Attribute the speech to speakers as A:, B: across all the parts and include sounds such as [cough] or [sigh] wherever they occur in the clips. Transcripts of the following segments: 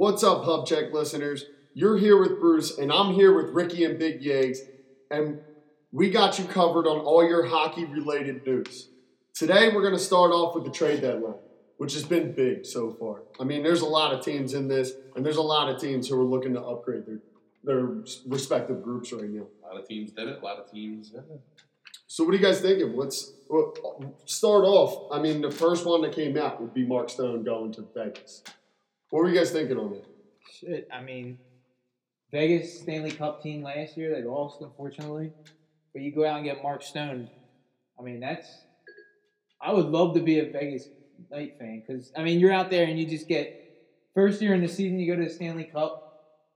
A: What's up, Hub Check listeners? You're here with Bruce, and I'm here with Ricky and Big Yags, and we got you covered on all your hockey related news. Today, we're going to start off with the trade deadline, which has been big so far. I mean, there's a lot of teams in this, and there's a lot of teams who are looking to upgrade their, their respective groups right now.
B: A lot of teams did it. A lot of teams. Yeah.
A: So, what are you guys thinking? Let's well, start off. I mean, the first one that came out would be Mark Stone going to Vegas. What were you guys thinking on it?
C: Shit, I mean, Vegas Stanley Cup team last year, they lost, unfortunately. But you go out and get Mark Stone. I mean, that's. I would love to be a Vegas Knight fan because, I mean, you're out there and you just get. First year in the season, you go to the Stanley Cup.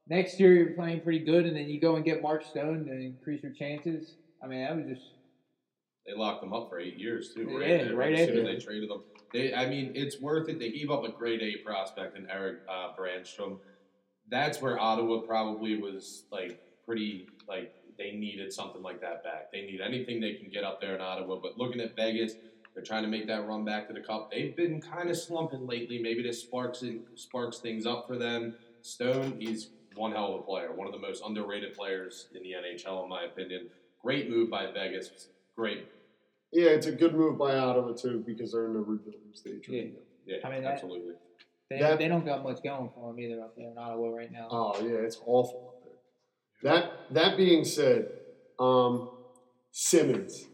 C: Next year, you're playing pretty good, and then you go and get Mark Stone to increase your chances. I mean, that was just.
B: They locked them up for eight years too, right?
C: Yeah,
B: They-
C: right
B: as soon
C: after
B: as they traded them. They, I mean, it's worth it. They gave up a great A prospect in Eric uh, Brannstrom. That's where Ottawa probably was like pretty like they needed something like that back. They need anything they can get up there in Ottawa. But looking at Vegas, they're trying to make that run back to the cup. They've been kind of slumping lately. Maybe this sparks sparks things up for them. Stone, he's one hell of a player, one of the most underrated players in the NHL, in my opinion. Great move by Vegas. Great
A: Yeah, it's a good move by Ottawa too because they're in the rebuilding stage right now.
B: Yeah,
C: I mean, that-
B: absolutely.
C: They,
A: That-
C: they don't got much going for them either up there in Ottawa right now.
A: Oh yeah, it's awful up there. That that being said, um, Simmonds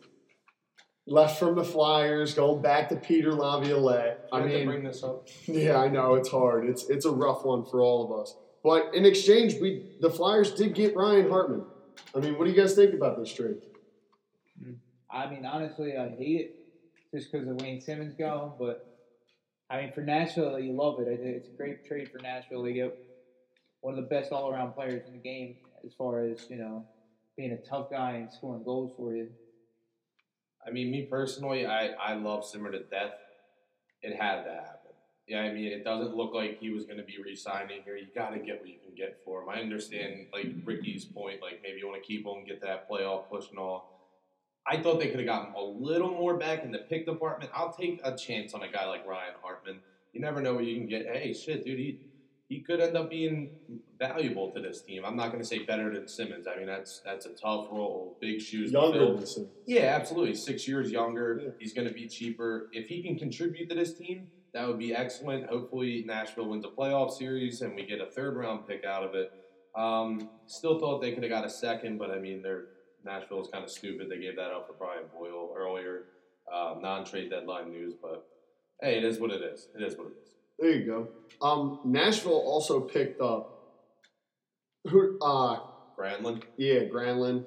A: left from the Flyers, going back to Peter Laviolette. I
B: I mean,
A: mean,
B: bring this up.
A: yeah, I know it's hard. It's it's a rough one for all of us. But in exchange, we the Flyers did get Ryan Hartman. I mean, what do you guys think about this trade?
C: I mean, honestly, I hate it just because of Wayne Simmonds going. But I mean, for Nashville, you love it. It's a great trade for Nashville. They get one of the best all-around players in the game as far as you know being a tough guy and scoring goals for you.
B: I mean, me personally, I, I love Simmer to death. It had to happen. Yeah, I mean, it doesn't look like he was going to be re-signing here. You got to get what you can get for him. I understand, like Ricky's point, like maybe you want to keep him, get that playoff push and all. I thought they could have gotten a little more back in the pick department. I'll take a chance on a guy like Ryan Hartman. You never know what you can get. Hey, shit, dude, he he could end up being valuable to this team. I'm not going to say better than Simmonds. I mean, that's that's a tough role, big shoes to
A: Younger
B: fill.
A: than Simmonds.
B: Yeah, absolutely. Six years younger.
A: Yeah.
B: He's going to be cheaper. If he can contribute to this team, that would be excellent. Hopefully, Nashville wins a playoff series and we get a third round pick out of it. Um, still thought they could have got a second, but I mean, they're Nashville is kind of stupid. They gave that up for Brian Boyle earlier. Uh, non trade deadline news, but hey, it is what it is. It is what it is.
A: There you go. Um, Nashville also picked up who? Uh,
B: Granlund.
A: yeah, Granlund.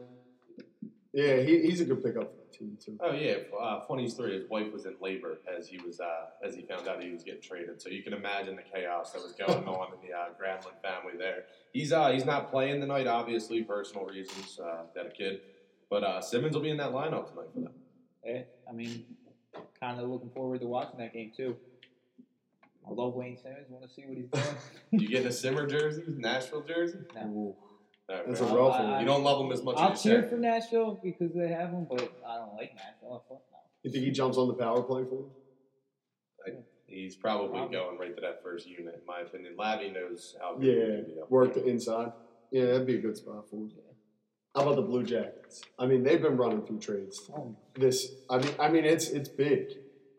A: Yeah, he, he's a good pickup for the team too.
B: Oh yeah, uh, funny story. His wife was in labor as he was uh, as he found out he was getting traded. So you can imagine the chaos that was going on in the uh, Granlund family there. He's uh, he's not playing tonight, obviously personal reasons. Uh, got a kid, but uh, Simmonds will be in that lineup tonight for them.
C: Yeah, I mean, kind of looking forward to watching that game too. I love Wayne Simmonds. Want to see what he's doing. [laughs]
B: You getting a Simmer jersey, Nashville jersey?
C: No.
A: Ooh,
B: All right,
A: That's a rough
C: I-
A: one.
B: You don't love him as much
C: I'll
B: as you
C: cheer
B: say.
C: for Nashville because they have him, but I don't like Nashville. Fuck no.
A: You think he jumps on the power play for him?
B: He's probably
C: Probably.
B: going right to that first unit, in my opinion. Lavi knows how good
A: Yeah,
B: he can be up
A: work
B: there.
A: the inside. Yeah, that'd be a good spot for him. How about the Blue Jackets? I mean, they've been running through trades.
C: Oh,
A: This, I mean, I mean, it's it's big.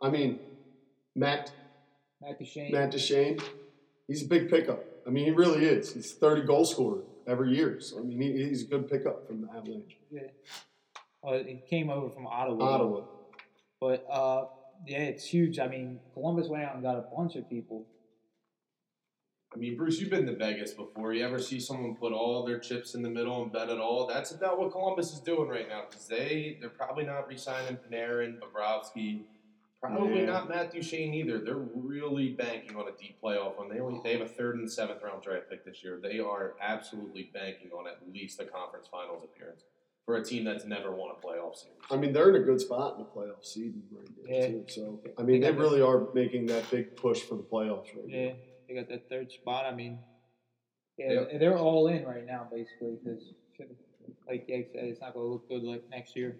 A: I mean, Matt
C: Matt Duchene.
A: Matt Duchene, he's a big pickup. I mean, he really is. He's 30 goal scorer every year. So I mean, he, he's a good pickup from the Avalanche.
C: Yeah. Well, he came over from Ottawa.
A: Ottawa.
C: But uh, yeah, it's huge. I mean, Columbus went out and got a bunch of people.
B: I mean, Bruce, you've been to Vegas before. You ever see someone put all their chips in the middle and bet it all? That's about what Columbus is doing right now because they they're probably not re-signing Panarin, Bobrovsky, probably
A: Yeah.
B: not Matt Duchene either. They're really banking on a deep playoff run. They only they have a third and seventh round draft pick this year. They are absolutely banking on at least a conference finals appearance for a team that's never won a playoff series.
A: I mean, they're in a good spot in the playoff seeding right now
C: Yeah.
A: too. So I mean, they
C: They got the-
A: really are making that big push for the playoffs right
C: Yeah,
A: now.
C: they got that third spot. I mean, yeah,
B: Yep.
C: they're all in right now, basically, because like Jake said, it's not going to look good like next year.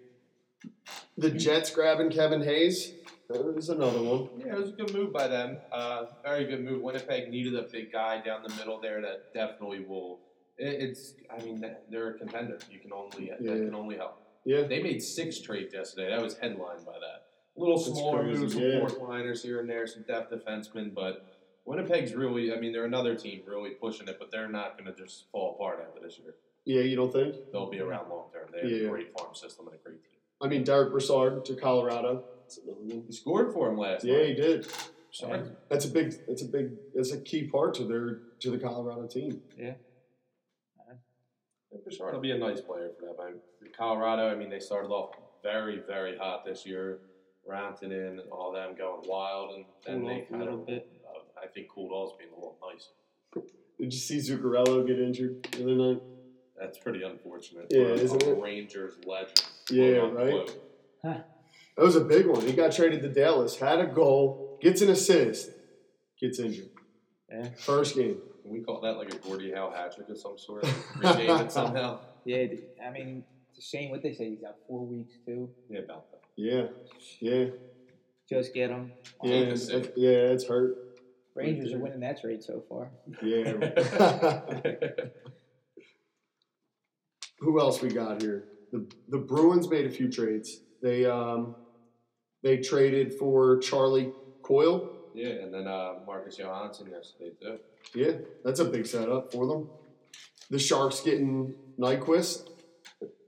A: The Jets grabbing Kevin Hayes. There's another one.
B: Yeah, it was a good move by them. Uh, very good move. Winnipeg needed a big guy down the middle there that definitely will. It, it's. I mean, they're a contender. You can only that
A: Yeah.
B: can only help.
A: Yeah.
B: They made six trades yesterday. That was headlined by that. A Little
A: That's
B: smaller
A: crazy,
B: moves, some
A: yeah.
B: fourth liners here and there, some depth defensemen, but Winnipeg's really. I mean, they're another team really pushing it, but they're not going to just fall apart after this year.
A: Yeah, you don't think?
B: They'll be around long term. They have
A: Yeah.
B: a great farm system and a great team.
A: I mean, Derek Brassard to Colorado. That's another one.
B: He scored for him last year.
A: Yeah,
B: night.
A: he did.
B: Sorry.
A: That's a big. That's a big. That's a key part to their to the Colorado team.
B: Bouchard will be a nice player for them. I, Colorado, I mean, they started off very, very hot this year. Rantanen and all them going wild, and then
C: Cooled
B: they
C: off a
B: kind
C: little
B: of,
C: bit.
B: uh, I think, cooled off being a little nice.
A: Did you see Zuccarello get injured the other night?
B: That's pretty unfortunate.
A: Yeah,
B: for
A: isn't
B: a
A: it?
B: Rangers legend.
A: Yeah,
B: quote
A: right.
B: unquote.
A: That was a big one. He got traded to Dallas, had a goal, gets an assist, gets injured.
C: Yeah.
A: First game.
B: Can we call that like a Gordie Howe hat trick of some sort? [laughs] Rename it somehow.
C: Yeah, I mean, it's a shame what they say. He's got four weeks too.
B: Yeah, about that.
A: Yeah, yeah,
C: Just get him.
A: yeah. It's,
B: sip.
A: yeah, it's hurt.
C: Rangers are winning that trade so far.
A: Yeah. [laughs] [laughs] Who else we got here? The the Bruins made a few trades. They um they traded for Charlie Coyle.
B: yeah, and then uh, Marcus Johansson yesterday too.
A: Yeah, that's a big setup for them. The Sharks getting Nyquist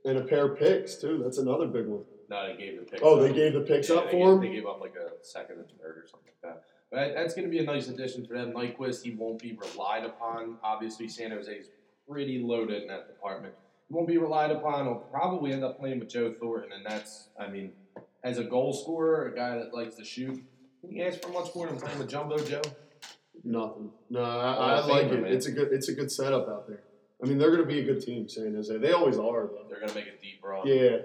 A: and a pair of picks too. That's another big one.
B: No, they gave the picks.
A: Oh, they
B: up.
A: gave the picks
B: Yeah,
A: up for
B: gave,
A: him.
B: They gave up like a second and third or something like that. But that's going to be a nice addition for them. Nyquist, he won't be relied upon. Obviously, San Jose is pretty loaded in that department. Won't be relied upon. He'll probably end up playing with Joe Thornton, and that's, I mean, as a goal scorer, a guy that likes to shoot, can you ask for much more than playing with Jumbo Joe?
A: Nothing. No, I, I like it.
B: man.
A: It's a good. It's a good setup out there. I mean, they're going to be a good team, San Jose. They always are, though.
B: They're going to make a deep run.
A: Yeah,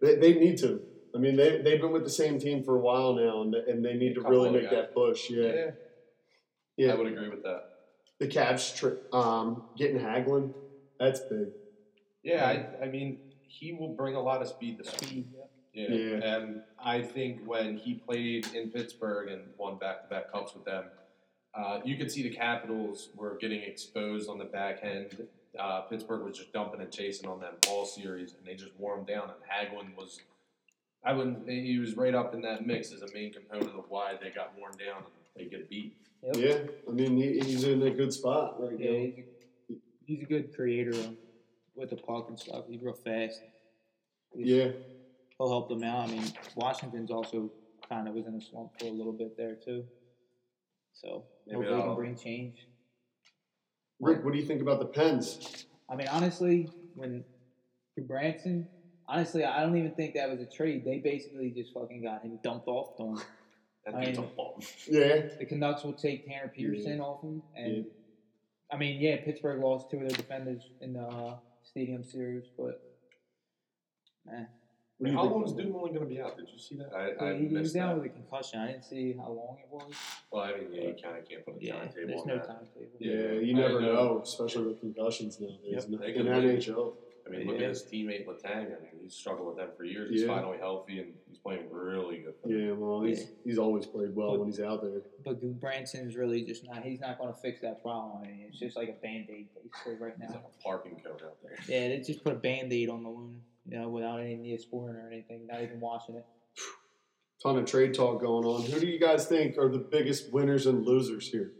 A: they, they need to. I mean, they they've been with the same team for a while now, and and they need to really make
B: guys.
A: that push. Yeah,
B: yeah,
A: yeah.
B: I would agree with that.
A: The Cavs tri- um, getting Hagelin, that's big.
B: Yeah, I, I mean, he will bring a lot of speed to that.
C: Speed.
B: Yeah.
A: Yeah.
B: And I think when he played in Pittsburgh and won back to back cups with them, uh, you could see the Capitals were getting exposed on the back end. Uh, Pittsburgh was just dumping and chasing on them all series, and they just wore them down. And Hagelin was, I wouldn't, he was right up in that mix as a main component of why they got worn down and they get beat.
C: Yep.
A: Yeah, I mean, he, he's in a good spot right
C: Yeah,
A: now.
C: he's a, he's a good creator with the puck and stuff. He's real fast. He's-
A: Yeah,
C: He'll help them out. I mean, Washington's also kind of was in a slump for a little bit there too. So
B: Maybe
C: hopefully he can bring change.
A: Rick, what do you think about the Pens?
C: I mean, honestly, when for Branson, honestly, I don't even think that was a trade. They basically just fucking got him dumped off to him.
B: That
C: I
B: a
C: mean-
A: Yeah,
C: The Canucks will take Tanner Pearson off him, and I mean, yeah, Pittsburgh lost two of their defenders in the uh, Stadium Series, but man,
A: What do you
B: How long is Dumoulin going to be out? Did you see that? I, I
C: he, he was down
B: that.
C: with a concussion. I didn't see how long it was.
B: Well, I mean, yeah, you kind of can't put a
C: Yeah,
B: timetable
C: there's
B: on
C: no
B: that.
C: timetable.
A: Yeah,
B: Yeah,
A: you never
B: know.
A: know, especially with concussions nowadays
B: Yep,
A: in,
B: they
A: in. NHL.
B: I mean, look
C: Yeah.
B: at his teammate Letang. I mean, he's struggled with them for years. He's
A: Yeah.
B: finally healthy and he's playing really good. for them.
A: Yeah, well, he's
C: Yeah.
A: he's always played well when he's out there.
C: But Branson's really just not. He's not going to fix that problem. I mean, it's just like a band aid basically right
B: He's
C: now.
B: like a parking code out there.
C: Yeah, they just put a band aid on the wound, you know, without any neosporin or anything, not even washing it. [sighs]
A: Ton of trade talk going on. Who do you guys think are the biggest winners and losers here?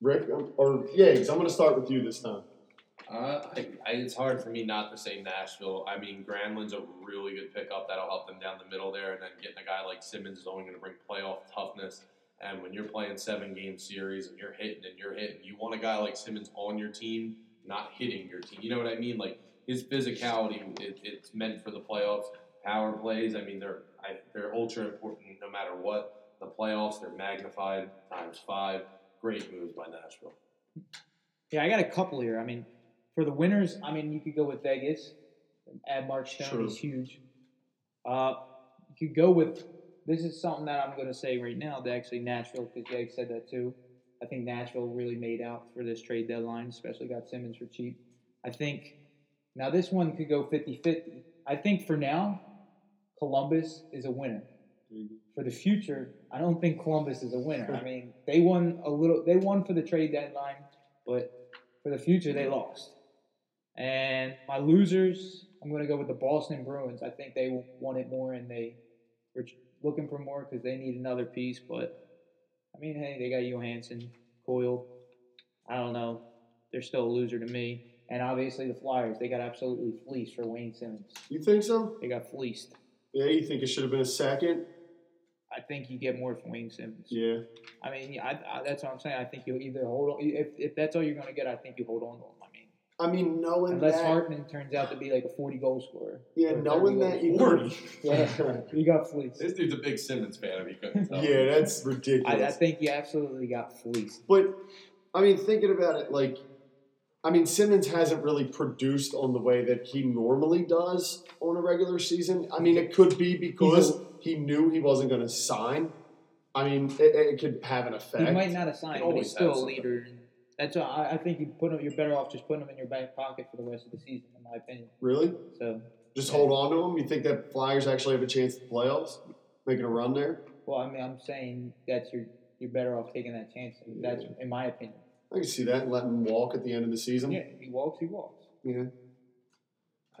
A: Rick um, or Yates? I'm going to start with you this time.
B: Uh, I, I, it's hard for me not to say Nashville. I mean, Granlund's a really good pickup that'll help them down the middle there, and then getting a guy like Simmonds is only going to bring playoff toughness. And when you're playing seven game series and you're hitting and you're hitting, you want a guy like Simmonds on your team, not hitting your team. You know what I mean? Like his physicality, it, it's meant for the playoffs. Power plays, I mean, they're I, they're ultra important no matter what. The playoffs, they're magnified times five. Great moves by Nashville.
C: Yeah, I got a couple here. I mean, for the winners, I mean, you could go with Vegas. Add Mark Stone,
A: True.
C: he's huge. Uh, you could go with. This is something that I'm going to say right now. That actually Nashville, because Jake said that too. I think Nashville really made out for this trade deadline, especially got Simmonds for cheap. I think now this one could go 50-50. I think for now, Columbus is a winner. For the future, I don't think Columbus is a winner. I [laughs] mean, they won a little. They won for the trade deadline, but for the future, they lost. And my losers, I'm going to go with the Boston Bruins. I think they want it more, and they were looking for more because they need another piece. But I mean, hey, they got Johansson, Coyle. I don't know. They're still a loser to me. And obviously, the Flyers, they got absolutely fleeced for Wayne Simmonds.
A: You think so?
C: They got fleeced.
A: Yeah, you think it should have been a second?
C: I think you get more from Wayne Simmonds.
A: Yeah.
C: I mean, I, I, that's what I'm saying. I think you either hold on. If, if that's all you're going to get, I think you hold on to him. I mean,
A: I mean, knowing
C: unless
A: that.
C: Hartman turns out to be like a 40 goal scorer.
A: yeah,
C: or a
A: knowing
C: 30
A: that you.
C: goal
B: Forty. [laughs]
C: Yeah, he got fleeced.
B: This dude's a big Simmonds fan. If you couldn't tell.
A: yeah, that's ridiculous.
C: I, I think you absolutely got fleeced.
A: But I mean, thinking about it, like, I mean, Simmonds hasn't really produced on the way that he normally does on a regular season. I mean, it could be because he knew he wasn't going to sign. I mean, it, it could have an effect.
C: He might not have signed, but
B: always
C: he's still
B: has
C: a
B: something.
C: leader. That's why I, I think you put him. You're better off just putting them in your back pocket for the rest of the season, in my opinion.
A: Really?
C: So,
A: Just hold on to them. You think that Flyers actually have a chance at the playoffs, making a run there?
C: well, I mean, I'm saying that you're you're better off taking that chance. That's in my opinion.
A: I can see that and letting him walk at the end of the season.
C: Yeah, he walks, he walks.
A: Yeah.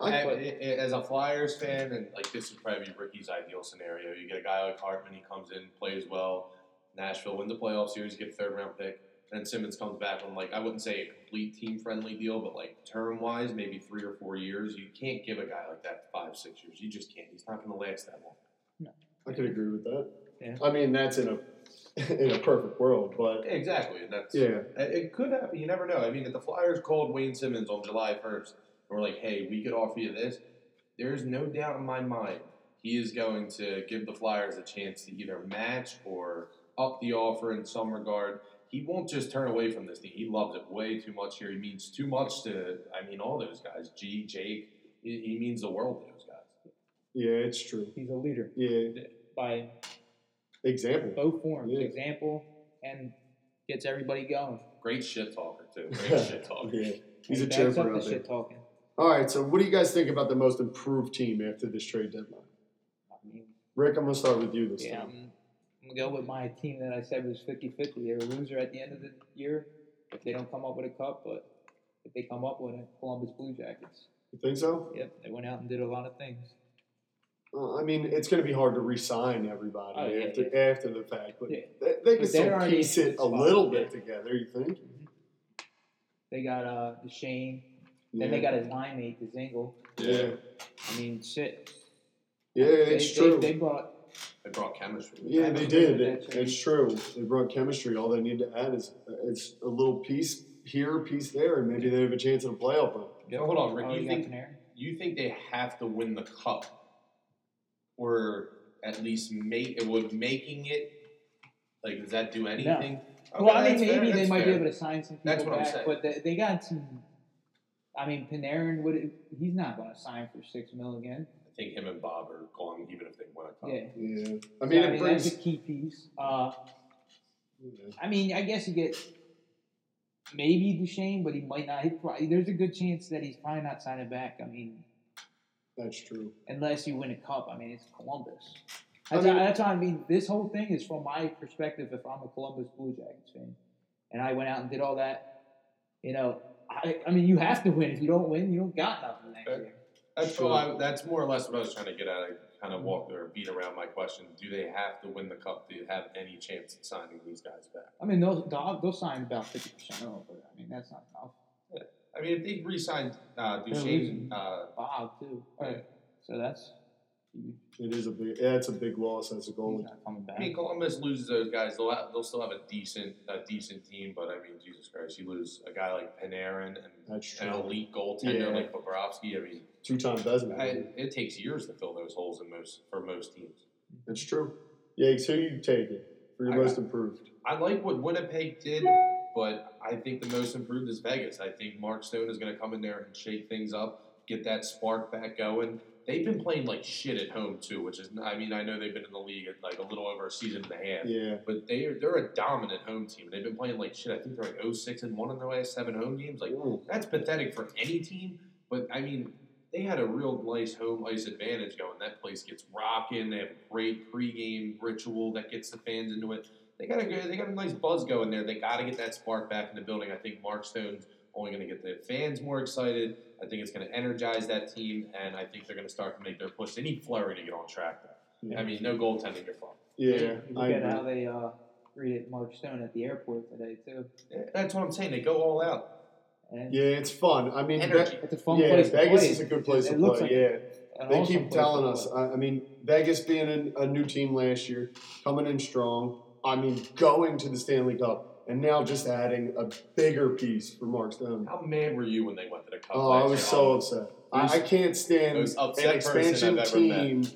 B: I,
A: I-
B: I- I- as a Flyers fan, and like this would probably be Ricky's ideal scenario. You get a guy like Hartman, he comes in, plays well. Nashville wins the playoff series, get a third round pick. Then Simmonds comes back on like I wouldn't say a complete team friendly deal, but like term wise, maybe three or four years. You can't give a guy like that five, six years. You just can't. He's not going to last that long.
A: No, I could agree with that.
C: Yeah.
A: I mean, that's in a [laughs] in a perfect world, but
B: Exactly. and That's
A: yeah,
B: It it could happen. You never know. I mean, if the Flyers called Wayne Simmonds on July 1st and were like, hey, we could offer you this, there's no doubt in my mind he is going to give the Flyers a chance to either match or up the offer in some regard. He won't just turn away from this thing. He loves it way too much here. He means too much to, I mean, all those guys. G, Jake, he, he means the world to those guys.
A: yeah, it's true.
C: He's a leader
A: Yeah,
C: by
A: example.
C: both forms,
A: Yeah.
C: example, and gets everybody going.
B: Great shit talker, too. [laughs] Great shit talker.
A: yeah, he's a
C: And backs up
A: chipper out there.
C: shit talking.
A: All right, so what do you guys think about the most improved team after this trade deadline?
C: I mean,
A: Rick, I'm gonna start with you this
C: yeah,
A: time.
C: I'm, gonna go with my team that I said was 50-50. They're a loser at the end of the year if they don't come up with a cup, but if they come up with it, Columbus Blue Jackets.
A: You think so?
C: Yep, they went out and did a lot of things.
A: I mean, it's gonna be hard to re-sign everybody
C: Oh, yeah,
A: after after the fact, but
C: Yeah.
A: they, they can still piece it a little bit
C: yeah.
A: together. You think?
C: They got uh the Shane,
A: Yeah.
C: then they got his line mate, Dzingel.
A: yeah,
C: I mean, shit.
A: yeah,
C: They-
A: it's
C: they,
A: true.
C: They brought
B: They brought chemistry.
A: yeah, they did. It, it's true. They brought chemistry. All they need to add is is a little piece here, piece there, and maybe they have a chance at a playoff run.
B: Yeah, hold on, Rick.
C: Oh,
B: you
C: you
B: think you think they have to win the cup, or at least make it would making it like does that do anything?
C: well, I mean,
B: that's fair,
C: maybe they might
B: fair.
C: be able to sign some people
B: That's what I'm saying.
C: but they, they got some. I mean, Panarin would he's not going to sign for six mil again.
B: I think him and Bob are gone, even if they win a cup.
C: Yeah,
A: Yeah, I
C: So,
A: mean, it
C: that's
A: brings.
C: a key piece. Uh,
A: Yeah.
C: I mean, I guess you get maybe Duchene, but he might not. He probably, there's a good chance that he's probably not signing back. I mean,
A: That's true.
C: unless you win a cup. I mean, it's Columbus.
A: I
C: That's,
A: mean-
C: that's why I mean. This whole thing is from my perspective. If I'm a Columbus Blue Jackets fan, and I went out and did all that, you know, I, I mean, you have to win. If you don't win, you don't got nothing next
B: Okay.
C: year.
B: That's
A: Sure.
B: I, that's more or less what I was trying to get at. I kind of walked or beat around my question. Do they have to win the cup to have any chance at signing these guys back?
C: I mean, they'll they'll, they'll sign about fifty percent of it. I mean, that's not enough.
B: I mean, if they re-signed uh,
C: They're Duchene,
B: uh,
C: Bob too.
B: Yeah.
C: So that's.
A: It is a big. Yeah, it's a big loss as a
C: He's
A: goalie.
C: not coming back.
B: I mean, Columbus loses those guys. They'll have, they'll still have a decent a decent team, but I mean, Jesus Christ, you lose a guy like Panarin and an elite goaltender
A: Yeah.
B: like Bobrovsky. I mean,
A: Two-time Vezina.
B: I, it takes years to fill those holes in most for most teams.
A: That's true. Yates, who you taking for your
B: I-
A: most improved?
B: I like what Winnipeg did, but I think the most improved is Vegas. I think Mark Stone is going to come in there and shake things up, get that spark back going. They've been playing like shit at home too, which is I mean I know they've been in the league at like a little over a season and a half,
A: Yeah,
B: but they are, they're a dominant home team. They've been playing like shit. I think they're like 06 and one in their last seven home games. Like
A: Ooh.
B: that's pathetic for any team. But I mean, they had a real nice home ice advantage going. That place gets rocking. They have a great pregame ritual that gets the fans into it. They got a good, they got a nice buzz going there. They got to get that spark back in the building. I think Mark Stone's only going to get the fans more excited. I think it's going to energize that team, and I think they're going to start to make their push. They need Fleury to get on track.
A: Yeah.
B: I mean, no goaltending your fault.
A: Yeah,
C: You
A: I
C: look at
A: agree.
C: how they uh, greeted Mark Stone at the airport today too.
B: That's what I'm saying. They go all out.
C: And
A: Yeah, it's fun. I mean,
B: Energy.
C: it's a fun
A: yeah,
C: place to
A: Vegas
C: play.
A: is a good place
C: It
A: to
C: looks
A: play.
C: like
A: yeah,
C: An
A: they
C: awesome
A: keep telling us. I, I mean, Vegas being a, a new team last year, coming in strong. I mean, going to the Stanley Cup, and now just adding a bigger piece for Mark Stone.
B: How mad were you when they went to the cup?
A: Oh, I was so upset. I, I can't stand
B: Most
A: an
B: person
A: expansion
B: I've ever met.
A: team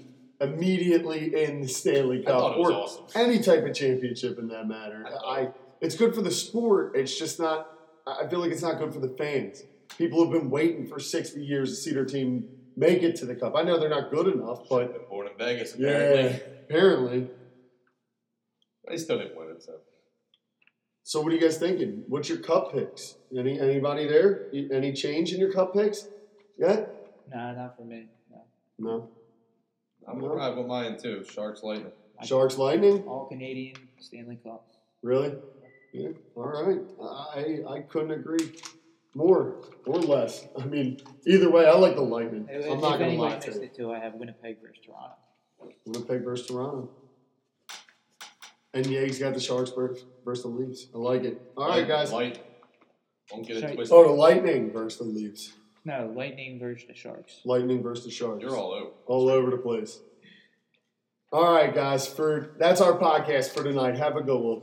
A: immediately in the Stanley
B: I thought
A: Cup
B: it was
A: or
B: awesome.
A: any type of championship in that matter.
B: I thought-
A: I, it's good for the sport. It's just not. I I feel like it's not good for the fans. People have been waiting for sixty years to see their team make it to the cup. I know they're not good enough, but
B: Been born in Vegas,
A: yeah,
B: apparently.
A: apparently.
B: They still didn't win it, so.
A: So, what are you guys thinking? What's your cup picks? Any anybody there? Any change in your cup picks? Yeah.
C: Nah, not for me. No.
A: No.
B: I'm gonna ride with mine too. Sharks Lightning.
A: Sharks Lightning.
C: All Canadian Stanley Cup.
A: Really? Yeah. All right. I I couldn't agree more or less. I mean, either way, I like the Lightning.
C: If,
A: I'm
C: if
A: not gonna lie to you.
C: it too, I have Winnipeg versus Toronto.
A: Winnipeg versus Toronto. And Yates got the Sharks versus, versus the Leafs. I like it. All right, guys.
B: Light. Don't get it twisted.
A: Oh, the Lightning versus the Leafs.
C: No, Lightning versus the Sharks.
A: Lightning versus the Sharks.
B: You're all over.
A: all over the place. All right, guys. For that's our podcast for tonight. Have a good one.